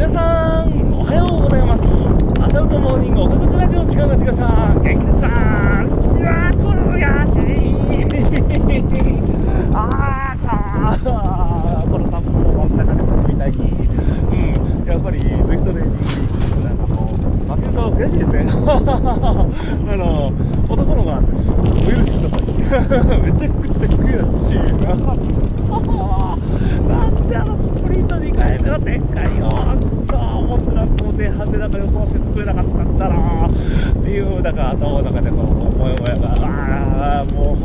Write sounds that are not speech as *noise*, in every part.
皆さんおはようございます。アダルトモーニングおかずラジオの時間がやってきました元気ですか？いやー悔しいあーーこのタンポポ真ん中で進みたいにうんやっぱりゼクトレーシングなんか？もう負けると悔しいですねあの男の子なんですお許しくださいめちゃくちゃ悔しいなんであのスプリント2回目の展開をくそ思ってなくも前半でなんか予想して作れなかったんだなっていうなんか頭の中でこうモヤモヤがああもう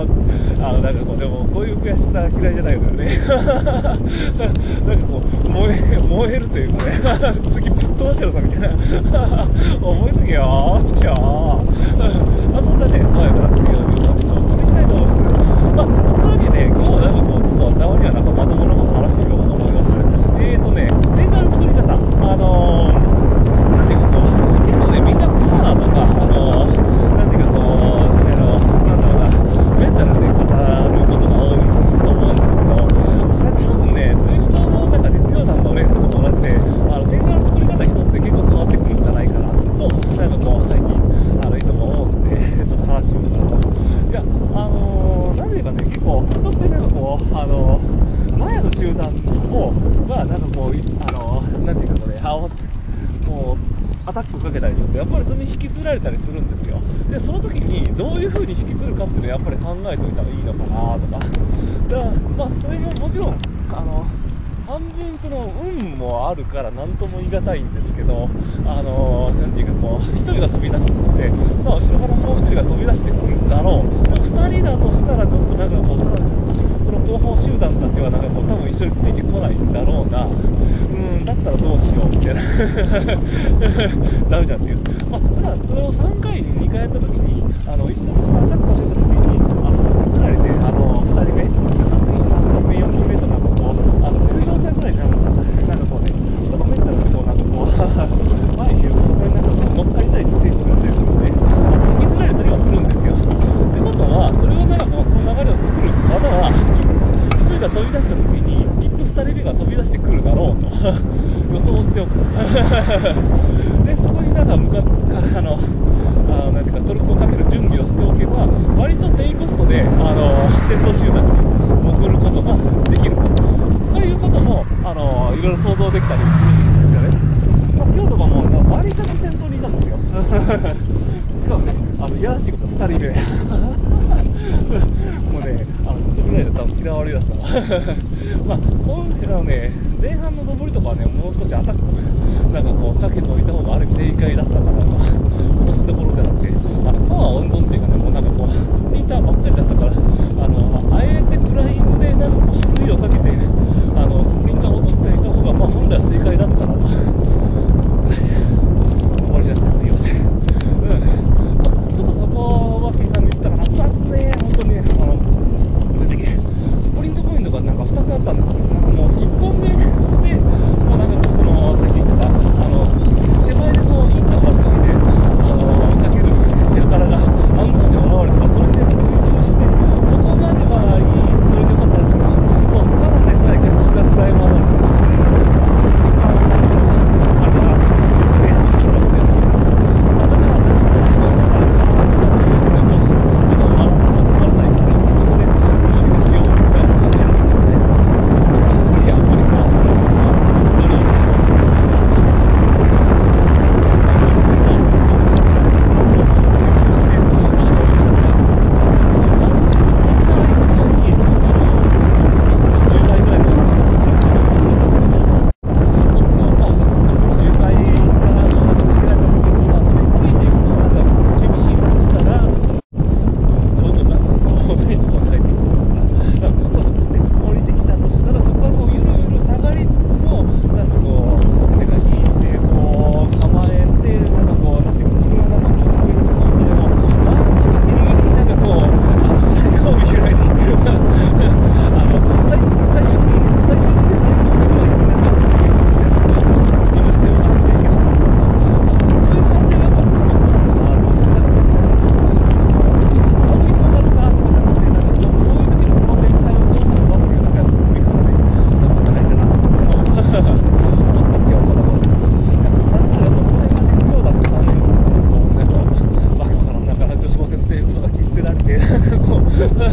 あのなんかこうでもこういう悔しさ嫌いじゃないからね。*laughs* なんかこう燃え燃えるというかね。*laughs* 次ぶっ飛ばしてるぞみたいな。覚えとけよちくしょまあそんなね爽やかな次の日をお送りしたいと思いますまあそんなわけで今日はなんかこうちょっとたまにはなんかまともなこと話してみようと思いますえーとね電車の作り方あのー、なんていうかこう結構ねみんなパワーとかあのー、なんていうかこうあのなんだろうなメンタルで語ることが多いと思うんですけどこれ多分ねツイストのなんか実業団のレースと同じであの電車の作り方一つで結構変わってくるんじゃないかなとなんかこう最近あのいつも思うんでちょっと話してみようかなといやあのー、なんていうかね結構人ってなんかこうあの、前の集団をがなんかこうあの、なんていうかこれ煽ってもうアタックかけたりするとやっぱりそれに引きずられたりするんですよ。でその時にどういう風に引きずるかっていうのをやっぱり考えておいたらいいのかなとか。だからまあそれももちろんあの半分その運もあるから何とも言い難いんですけどあのなんていうかこう1人が飛び出すとして、まあ、後ろからもう1人が飛び出してくるんだろう。2人だとしたらちょっとなんかこうその後方集団たちはなんかこう多分一緒についてこないんだろうな。うんだったらどうしようみたいな。*laughs* ダメだっていう。まあただそれを3回に2回やった時にあの一緒にアタックをしてた時にあかなりねあの2人目3目4期目とかこうあの14歳ぐらいになるのかななんかこうね人のメンタルでこうなんかこう前にいるそこになんかこう乗っかりたいって選手が出てくるので引きずられたりはするんですよってことはそれをなんかこうその流れを作るまたは1人が飛び出した時にきっと2人目が飛び出してくるだろうと予想しておくでそこになんか向かってあのあのなんていうかトルコをかける準備をしておけば割と低コストであの先頭集団に送ることができるということもあのいろいろ想像できたりするんですよね、まあ、今日とかも割と先頭にいたんですよ。*laughs* しかもねあのいやらしいこと2人目 *laughs* もうねあのずっとぐらいだったら嫌われだ *laughs* まあ本あのね前半の上りとかはねもう少しアタックなんかこうかけておいた方がある意味正解だったかなと落とすところじゃな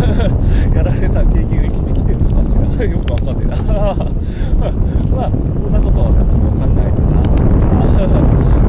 *laughs* やられた経験生きてきてるのかしら。よくわかんねえな。*laughs* まあそんなことは分かんないな。